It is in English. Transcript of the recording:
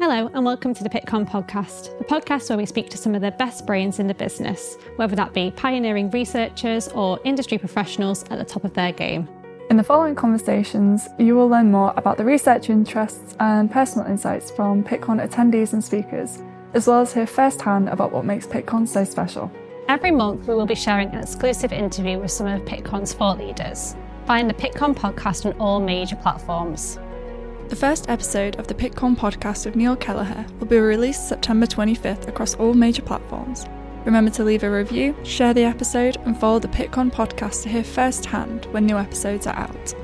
Hello, and welcome to the Pittcon podcast, the podcast where we speak to some of the best brains in the business, whether that be pioneering researchers or industry professionals at the top of their game. In the following conversations, you will learn more about the research interests and personal insights from Pittcon attendees and speakers, as well as hear firsthand about what makes Pittcon so special. Every month, we will be sharing an exclusive interview with some of Pittcon's thought leaders. Find the Pittcon podcast on all major platforms. The first episode of the Pittcon podcast with Neil Kelleher will be released September 25th across all major platforms. Remember to leave a review, share the episode, and follow the Pittcon podcast to hear firsthand when new episodes are out.